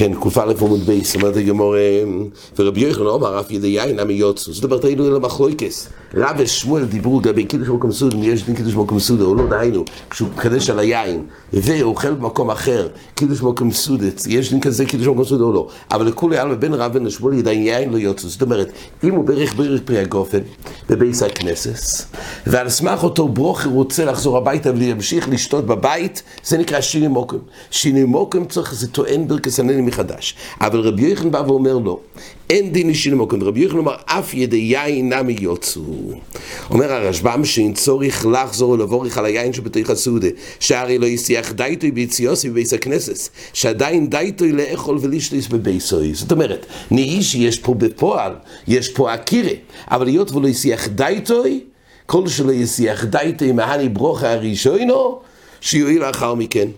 כן, ק"א עמוד ב', אומרת הגמרא, ורבי יוחנן אומר אף ידי יין נמי יצאו, זאת אומרת היינו אלה מחלוקת. רב ושמואל דיברו לגבי קידוש במקום סעודה, אם יש דין קידוש במקום סעודה או לא, דהיינו, כשהוא מקדש על היין, ואוכל במקום אחר, קידוש במקום סעודה, יש דין כזה קידוש במקום סעודה או לא, אבל לכולי עלמא בין רב ושמואל ידי יין לא יצאו, זאת אומרת, אם הוא ברך ברך פרי הגפן, בבית הכנסת, ועל סמך אותו ברכה רוצה לחזור הביתה ולהמשיך לשתות בבית, זה נקרא שינוי מקום. שיני מוקם צריך, זה טוען ברכס הנני מחדש. אבל רבי יוחנן בא ואומר לו, אין דין אישי למוקם, רבי יוחנן אומר, אף ידי יין נמי יוצאו. אומר הרשב"ם שאין צורך לחזור ולבורך על היין שבתוך הסעודה, שהרי לא יסיח דייטוי ביציוסי בביס הכנסס, שעדיין דייטוי לאכול ולשליס בביסוי. זאת אומרת, נהי שיש פה בפועל, יש פה אקירה, אבל היות ולא יסיח דייטוי, כל שלא יסיח דייטוי מהני ברוכה הראשונו, שיועיל לאחר מכן.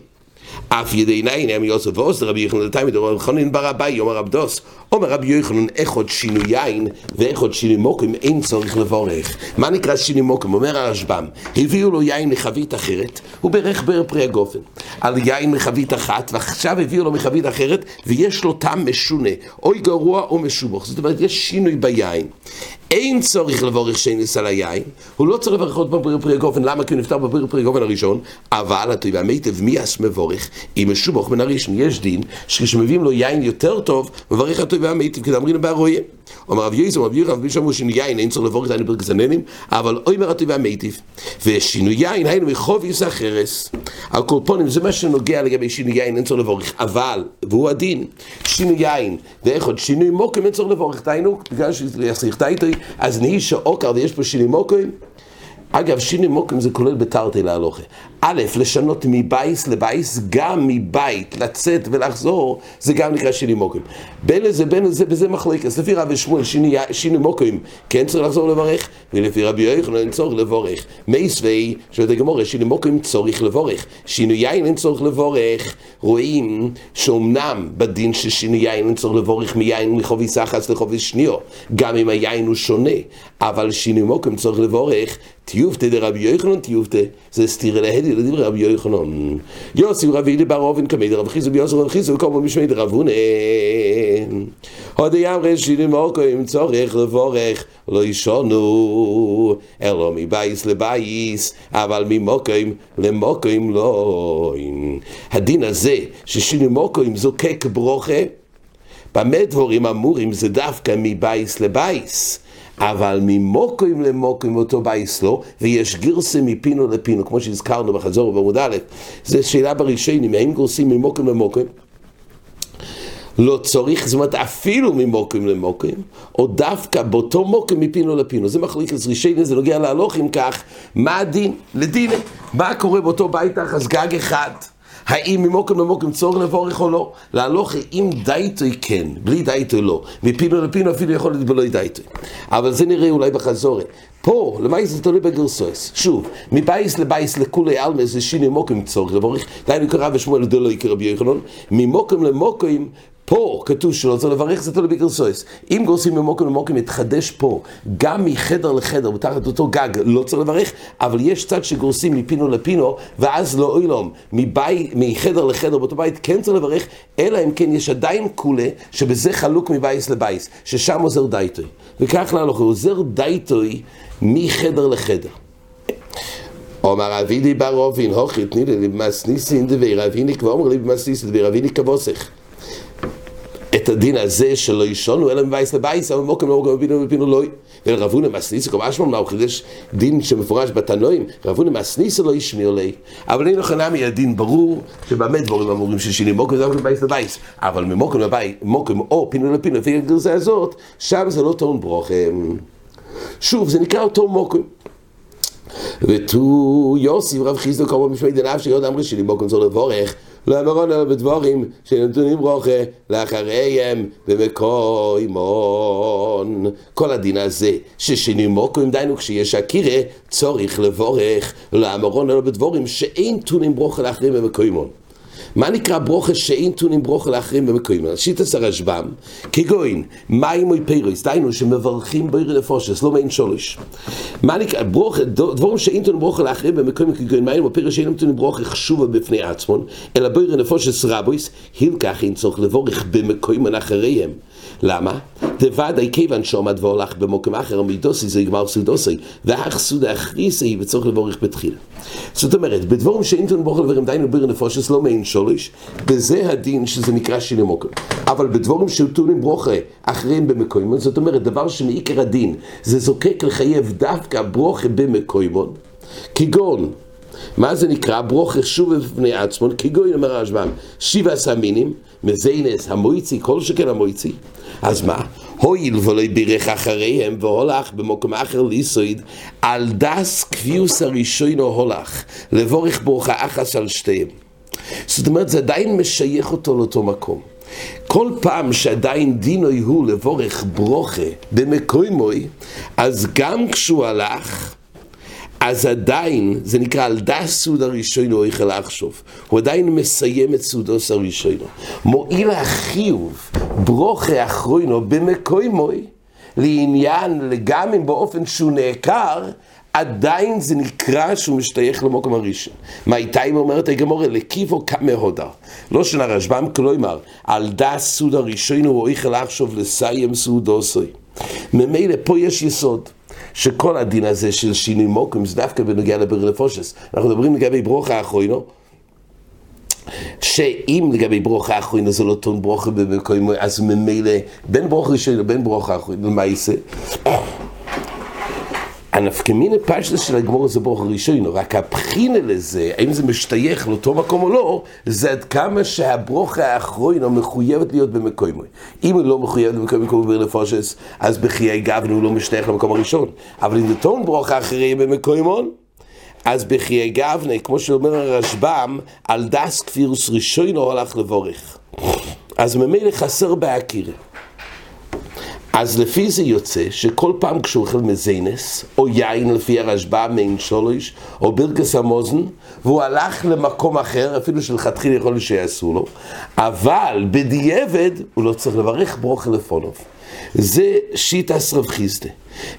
אף ידי נאי נעמי יוסף ועוז רבי יוחנן לתאי מדבר חנין בר אביי אומר עבדוס אומר רבי יוחנן איך עוד שינוי יין ואיך עוד שינוי מוקם אין צורך לבורך מה נקרא שינוי מוקם אומר הרשב"ם הביאו לו יין מחבית אחרת הוא ברך בר פרי הגופן. על יין מחבית אחת ועכשיו הביאו לו מחבית אחרת ויש לו טעם משונה אוי גרוע או משובח. זאת אומרת יש שינוי ביין. אין צורך לבורך שיינס על היין, הוא לא צריך לברך עוד בבריר פרי הגופן, למה? כי הוא נפטר בבריר פרי הגופן הראשון, אבל הטובה המיטב, מי אס מבורך? אם משובח מן הראשון, יש דין, שכשמביאים לו יין יותר טוב, מברך הטובה המיטב, כי אמרינו בהרויה. אומר רב יזו, רב ירם, שאמרו שינוי יין, אין צורך לבורך את העין ברכס הננים, אבל אוי אומר הטובה המיטב. ושינוי יין, היינו מחוב יסע חרס. על כל פונים, זה מה שנוגע לגבי שינוי יין, אין צורך לבורך, אבל, והוא הדין, שינוי יין, ואיך עוד שינוי מוקם, אין צורך לבורך, דהיינו, בגלל שזה יחסיך דייטוי, אז נהי שעוקר ויש פה שיני מוקרים. אגב, שיני מוקרים זה כולל בתרתי להלוכה. א', לשנות מבייס לבייס, גם מבית, לצאת ולחזור, זה גם נקרא שיני מוקרים. בין לזה, בין לזה, בזה מחלקת. לפי רבי שמואל, שיני, שיני מוקרים, כן צריך לחזור לברך, ולפי רבי יוחנן אין צורך לבורך. מייסווי, שואלת הגמורה, שיני מוקרים צורך לבורך. שיני יין אין צורך לבורך. רואים שאומנם בדין ששיני יין אין צורך לבורך מיין מחובי סחס לחובי שניו, גם אם היין הוא שונה, אבל שיני מוקרים צורך לבורך. טיובטה דרבי יוחנן טיובטה, זה סתירה להדי לדברי רבי יוחנן. יוסי רבי אלי בר אובן כמי דרב חיסו ביוסו רב חיסו וכל פעם משמי דרב הונן. הודי אמרי שיני מוקו אם צורך לבורך לא ישונו, אלו מבייס לבייס, אבל ממוקוים למוקוים לא. הדין הזה ששיני מוקוים זוקק ברוכה, במה דבורים אמורים זה דווקא מבייס לבייס. אבל ממוקוים למוקוים אותו בייס לא, ויש גרסה מפינו לפינו, כמו שהזכרנו בחזור בעמוד א', זו שאלה בראשונים, האם גורסים ממוקוים למוקוים? לא צריך, זאת אומרת אפילו ממוקוים למוקוים, או דווקא באותו מוקוים מפינו לפינו. זה מחליק לזרישני, זה נוגע להלוך אם כך, מה הדין? לדינה. מה קורה באותו בית גג אחד? האם ממוקם למוקם צורך לבורך או לא? להלוך אם דייטוי כן, בלי דייטוי לא. מפינו לפינו אפילו יכול להיות בלא דייטוי. אבל זה נראה אולי בחזורת. פה, למעשה זה תלוי בגרסויס. שוב, מבייס לבייס לכולי עלמא זה שיני מוקם צורך לבורך. דיינו קרא ושמואל דלו יקרא ביוחנן. ממוקם למוקם פה כתוב שלא צריך לברך, זה תלוי בגרסויס. אם גורסים ממוקם למוקם, מתחדש פה, גם מחדר לחדר, בתחת אותו גג, לא צריך לברך, אבל יש צד שגורסים מפינו לפינו, ואז לא אוילום, מבי, מחדר לחדר באותו בית, כן צריך לברך, אלא אם כן יש עדיין כולה, שבזה חלוק מבייס לבייס, ששם עוזר דייטוי. וכך להלוך, הוא עוזר דייטוי מחדר לחדר. אומר אבידי בר אובין, הוכי תני לי במסניסין דבר אביני כבר אומר לי במסניסין דבר אביני כבוסך. את הדין הזה שלא ישונו אלא מבייס לבייס, אבל מוקם לא מוקם ופינו ופינו לא ורבונה מסניסה, כמו אשמון מה הוא חידש דין שמפורש בתנועים, רבונה מסניסה לא ישמיר לי, אבל אין לך נמי הדין ברור שבאמת דבורים אמורים ששינים מוקם זה מבייס לבייס, אבל ממוקם לבייס, מוקם או פינו לפינו, לפי הגרסה הזאת, שם זה לא טעון ברוכם. שוב, זה נקרא אותו מוקם. ותו יוסי ורב חיסדו קרוב משמי דנאב שיוד אמרי שלי בו קונצור לבורך לא אמרון אלא בדבורים שנתונים ברוכה לאחריהם במקוימון כל הדין הזה ששינים מוקוים דיינו כשיש הקירה צורך לבורך. לא אמרון אלא בדבורים שאין תונים ברוכה לאחריהם במקוימון מה נקרא ברוכה שאין טונים ברוכה לאחרים במקויים? שיטס הרשב"ם, כגוין, מים או פירוס, דהיינו שמברכים בירי נפושס, לא מעין שולש. מה נקרא, ברוכה, דבורים שאין טונים ברוכה לאחרים במקויים כגוין מים או פירוס שאין טונים ברוכה חשובה בפני עצמון, אלא בירי נפושס רבויס, הילקח אין צורך לבורך במקויים אחריהם. למה? דוודאי כיוון שעומד והולך במוקם אחר, מידוסי זה יגמר סודוסי, ואח סודה אחריסי וצריך לבורך בתחילה. זאת אומרת, בדבורים שאינטון בוכל ורם דיינו ביר נפושס לא מעין שולש, בזה הדין שזה נקרא שיני מוקם. אבל בדבורים שאינטונים ברוכה אחרים במקוימון, זאת אומרת, דבר שמעיקר הדין, זה זוקק לחייב דווקא ברוכה במקוימון, כגון מה זה נקרא? ברוכה שוב בפני עצמו, כגון אומר הרשב"ם, שבעה סמינים, מזיינס, המויצי, כל שכן המויצי. אז מה? הואיל ולא בירך אחריהם והולך במקום אחר ליסויד על דס קביוס הראשונו הולך לבורך ברוכה אחס על שתיהם. זאת אומרת זה עדיין משייך אותו לאותו מקום. כל פעם שעדיין דינוי הוא לבורך ברוכה במקוימוי אז גם כשהוא הלך אז עדיין, זה נקרא על דס הראשון הוא איכל לחשוב. הוא עדיין מסיים את סודוס הראשון. מועיל החיוב, ברוכה אחרונו במקוימוי, לעניין, גם אם באופן שהוא נעקר, עדיין זה נקרא שהוא משתייך למוקם הראשון. מה איתה אם אומרת הגמורה? לקיבו כמהודה. לא שנה רשב"ם, כלומר, על דס הראשון הוא איכל לחשוב לסיים סודוסוי. ממילא פה יש יסוד. שכל הדין הזה של שינוי מוקרים זה דווקא בנוגע לבריא לפושס. אנחנו מדברים לגבי ברוכה האחרונו, שאם לגבי ברוכה האחרונו זה לא טון ברוכה במקום, אז ממילא בין ברוכה ראשון לבין ברוכה האחרונו, מה יעשה? הנפקמינה פשטה של הגמור זה ברוך הראשון, רק הבחינה לזה, האם זה משתייך לאותו מקום או לא, זה עד כמה שהברוך האחרון מחויבת להיות במקומו. אם הוא לא מחויבת במקומו כמו ביר נפושס, אז בחיי גבנו הוא לא משתייך למקום הראשון. אבל אם נתון ברוך האחרים במקומו, אז בחיי גבנה, כמו שאומר הרשב"ם, על דס כפירוס ראשון הוא הלך לבורך. אז ממילא חסר בהכירה. אז לפי זה יוצא שכל פעם כשהוא אוכל מזיינס, או יין לפי הרשב"א מעין שולש, או ברכס המוזן, והוא הלך למקום אחר, אפילו שלכתחילה יכול להיות שיעשו לו, אבל בדיעבד הוא לא צריך לברך ברוך לפונוב. זה שיטס רב חיסדה.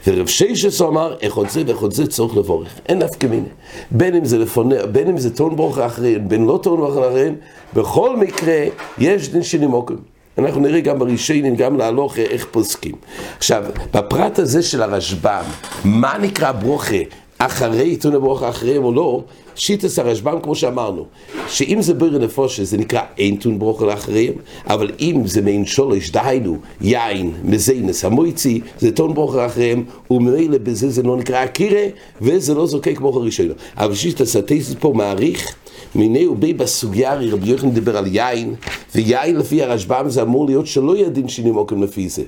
ורב שיישס אמר, איך עוד זה ואיך עוד זה צריך לבורך. אין נפקא מיני. בין אם זה לפוניה, בין אם זה טון ברוך האחרים, בין לא טון ברוך האחרים, בכל מקרה יש דין שנימוקים. אנחנו נראה גם ברישיינים, גם להלוך איך פוסקים. עכשיו, בפרט הזה של הרשב"ם, מה נקרא ברוכה אחרי עיתון הברוכה אחריהם או לא, שיטס הרשב"ם כמו שאמרנו, שאם זה ברי נפושה זה נקרא אין טון ברוכה לאחריהם, אבל אם זה מעין שולש, דהיינו יין, מזיינס, המויצי, זה טון ברוכה לאחריהם, וממילא בזה זה לא נקרא אקירה, וזה לא זוקק ברוכה ראשונה. אבל שיטס הטייסס פה מעריך מיני ובי בסוגיירי, רבי יוחנן דיבר על יין, ויין לפי הרשב"ם זה אמור להיות שלא יהיה דין שינים עוקם לפי זה.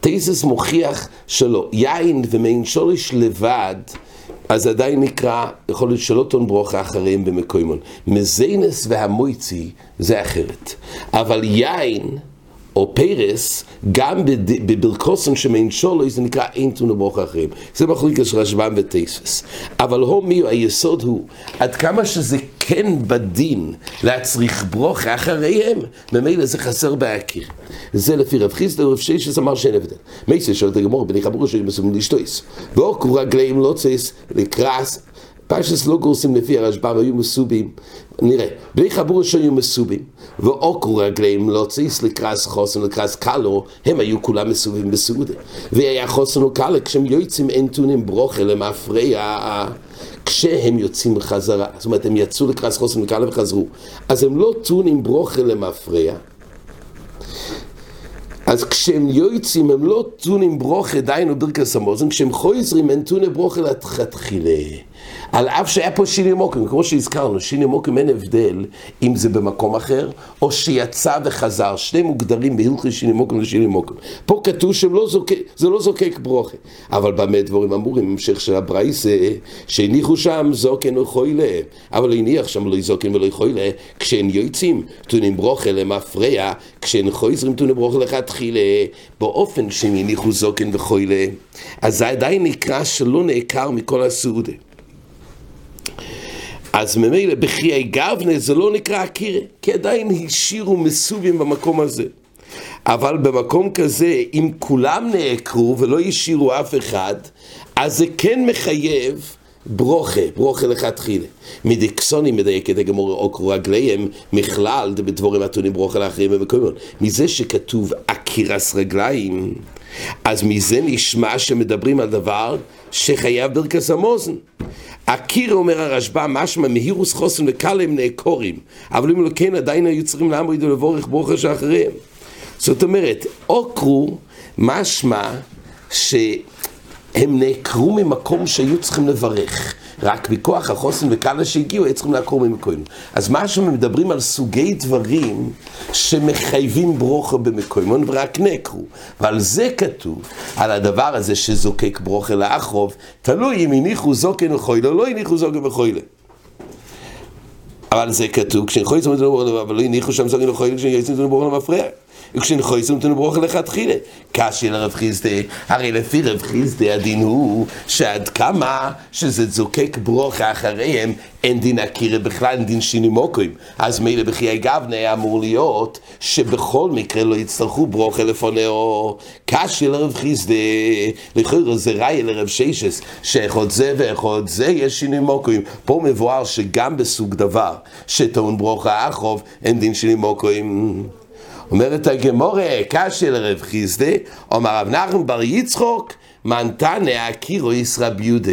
טייסס מוכיח שלא, יין ומעין שורש לבד, אז עדיין נקרא, יכול להיות שלא טון ברוכה אחריהם במקוימון. מזיינס והמויצי זה אחרת. אבל יין... או פרס, גם בברכוסן שמין שולוי, זה נקרא אין תונו ברוך אחרים. זה מחליקה של רשב"ם וטייסס. אבל הו מי, היסוד הוא, עד כמה שזה כן בדין להצריך ברוך אחריהם, ממילא זה חסר בהכיר. זה לפי רב חיסדא ורב ששס אמר שאין הבדל. מייסה שואלת הגמור, בני חברו שהיו מסוים לשטויס. ואוקו רגליהם לא צייס לקרס פרשס לא גורסים לפי הרשב"ם היו מסובים, נראה, בני חבורה שהיו מסובים, ואוקרו רגליהם לא ציס לקרס חוסן לקרס קלו, הם היו כולם מסובים בסעודה. והיה חוסן וקלה, כשהם יוצאים אין טונים ברוכה למפרע, כשהם יוצאים חזרה, זאת אומרת הם יצאו לקרס חוסן וקלה וחזרו, אז הם לא טונים ברוכה למפרע, אז כשהם יוצאים הם לא טונים ברוכה, דיינו ברכס המוזן, כשהם חוזרים הם טוני ברוכה לתחילה. על אף שהיה פה שיני מוקים, כמו שהזכרנו, שיני מוקים אין הבדל אם זה במקום אחר, או שיצא וחזר, שני מוגדרים בהלכי שיני מוקים לשיני מוקים. פה כתוב שזה לא לא זוקק ברוכה. אבל במה דבורים אמורים, המשך של הברייס, שהניחו שם זוקן וחוילה, אבל הניח שם לא זוקן ולא חוילה, כשהם יוצאים, טונים ברוכה למפרע, כשהם חוזרים טונים ברוכה לכתחילה, באופן שהם הניחו זוקן וחוילה. אז זה עדיין נקרא שלא נעקר מכל הסעודה. אז ממילא בחיי גבנה זה לא נקרא אקירה, כי עדיין השאירו מסובים במקום הזה. אבל במקום כזה, אם כולם נעקרו ולא השאירו אף אחד, אז זה כן מחייב ברוכה, ברוכה לכתחילה. מדקסוני מדייקת הגמור עוקרו רגליהם, מכלל בדבורים אתונים ברוכה לאחרים במקומות. מזה שכתוב עקירס רגליים, אז מזה נשמע שמדברים על דבר שחייב ברכס המוזן. הקיר אומר הרשב"א, משמע מהירוס חוסן וקלם נעקורים, אבל אם לא כן עדיין היו צריכים לעמוד ולבורך ברוכה שאחריהם. זאת אומרת, עוקרו משמע ש... הם נעקרו ממקום שהיו צריכים לברך. רק מכוח החוסן וקאלה שהגיעו, היו צריכים לעקור ממקוים. אז מה שמדברים על סוגי דברים שמחייבים ברוכה במקוימון ורק נעקרו. ועל זה כתוב, על הדבר הזה שזוקק ברוכה לאחרוב, תלוי אם הניחו זוקן וחוילה או לא הניחו זוקן וחוילה. אבל זה כתוב, כשנחוי זאת אומרת, אבל לא הניחו שם זוקן וחוילה, כשנחוי זאת אומרת, למפרע. וכשנחויסום תנו ברוך לכתחילה. קשי לרב חיסדה, הרי לפי רב חיסדה הדין הוא שעד כמה שזה זוקק ברוך אחריהם, אין דין אקירה בכלל, אין דין שיני מוקרים. אז מילא בחיי גבנה אמור להיות שבכל מקרה לא יצטרכו ברוך לפונאו. קשי לרב חיסדה, לכאורה זה ראי לרב ששס, שאיכות זה ואיכות זה יש שיני מוקרים. פה מבואר שגם בסוג דבר שטעון ברוך האחרוב, אין דין שיני מוקרים. אומרת הגמורה, קשה לרב חיסדה, אומר רב נחמן בר יצחוק, מן תנא אקירויס רב יהודה.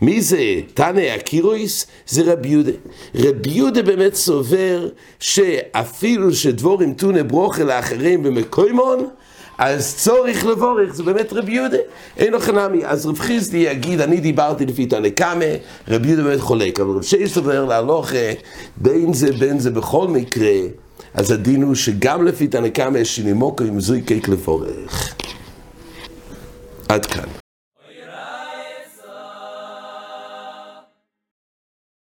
מי זה תנא אקירויס? זה רב יהודה. רב יהודה באמת סובר שאפילו שדבורים תונה ברוכה לאחרים במקוימון, אז צורך לבורך, זה באמת רב יהודה, אין לו חנמי. אז רב חיסדי יגיד, אני דיברתי לפי תנא קמא, רב יהודה באמת חולק, אבל רב שייס סובר להלוכה, בין זה בין זה בכל מקרה. אז הדין הוא שגם לפי תנא קמא יש שינוי מוקר עם זוי קייק לבורך. עד כאן.